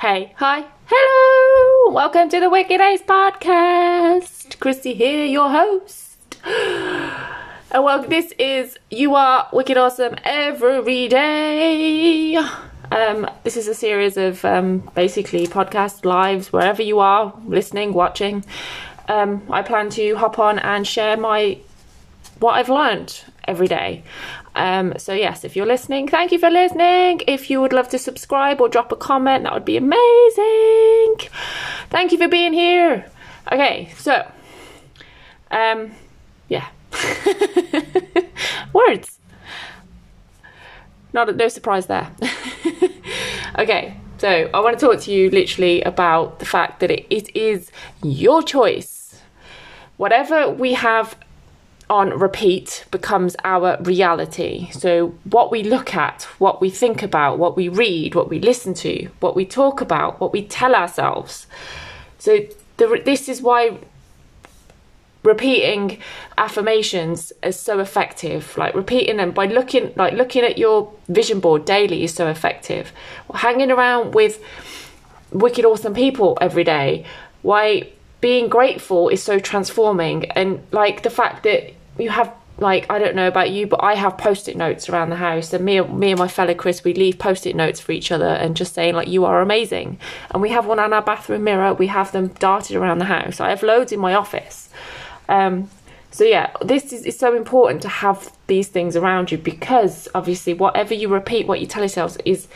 Hey, hi, hello! Welcome to the Wicked Ace podcast. Christy here, your host. And well, this is You Are Wicked Awesome Every Day. Um, this is a series of um, basically podcast lives, wherever you are, listening, watching. Um, I plan to hop on and share my what I've learned every day. Um, so yes, if you're listening, thank you for listening. If you would love to subscribe or drop a comment, that would be amazing. Thank you for being here. Okay, so um, yeah, words. Not no surprise there. okay, so I want to talk to you literally about the fact that it, it is your choice. Whatever we have on repeat becomes our reality. So, what we look at, what we think about, what we read, what we listen to, what we talk about, what we tell ourselves. So, the, this is why repeating affirmations is so effective like repeating them by looking like looking at your vision board daily is so effective hanging around with wicked awesome people every day why being grateful is so transforming and like the fact that you have like I don't know about you, but I have post-it notes around the house, and me, me and my fellow Chris, we leave post-it notes for each other and just saying like you are amazing. And we have one on our bathroom mirror. We have them darted around the house. I have loads in my office. Um, so yeah, this is, is so important to have these things around you because obviously whatever you repeat, what you tell yourselves is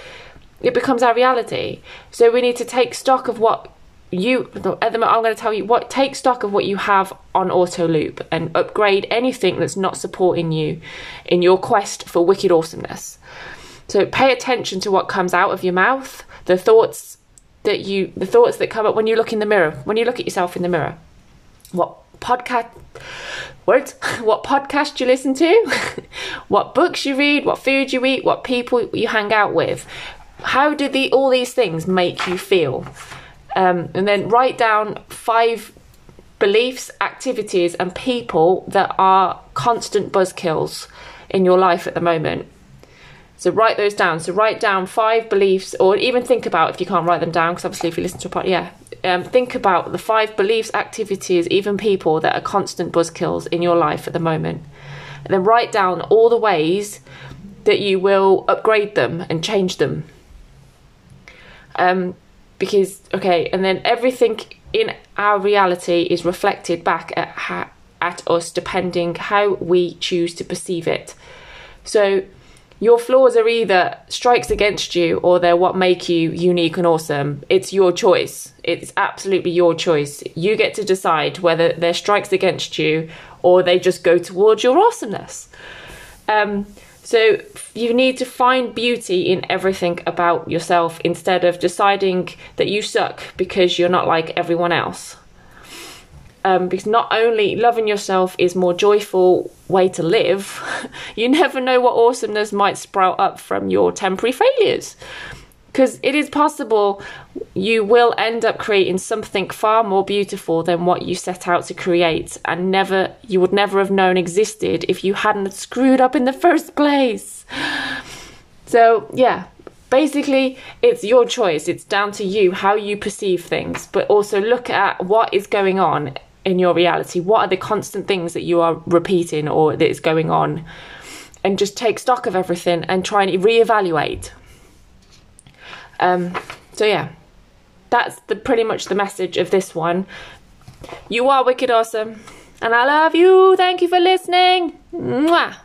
it becomes our reality. So we need to take stock of what you at the moment i'm going to tell you what take stock of what you have on auto loop and upgrade anything that's not supporting you in your quest for wicked awesomeness. So pay attention to what comes out of your mouth the thoughts that you the thoughts that come up when you look in the mirror when you look at yourself in the mirror. What podcast words? What podcast you listen to? What books you read? What food you eat? What people you hang out with? How do the all these things make you feel um, and then write down five beliefs, activities, and people that are constant buzzkills in your life at the moment. So write those down. So write down five beliefs, or even think about if you can't write them down, because obviously if you listen to a part, yeah, um, think about the five beliefs, activities, even people that are constant buzzkills in your life at the moment, and then write down all the ways that you will upgrade them and change them. Um, because okay and then everything in our reality is reflected back at ha- at us depending how we choose to perceive it. So your flaws are either strikes against you or they're what make you unique and awesome. It's your choice. It's absolutely your choice. You get to decide whether they're strikes against you or they just go towards your awesomeness. Um, so you need to find beauty in everything about yourself instead of deciding that you suck because you're not like everyone else. Um, because not only loving yourself is more joyful way to live, you never know what awesomeness might sprout up from your temporary failures because it is possible you will end up creating something far more beautiful than what you set out to create and never you would never have known existed if you hadn't screwed up in the first place. So yeah basically it's your choice. It's down to you how you perceive things but also look at what is going on in your reality. What are the constant things that you are repeating or that is going on? And just take stock of everything and try and reevaluate um, so yeah, that's the pretty much the message of this one. You are wicked awesome, and I love you. Thank you for listening. Mwah.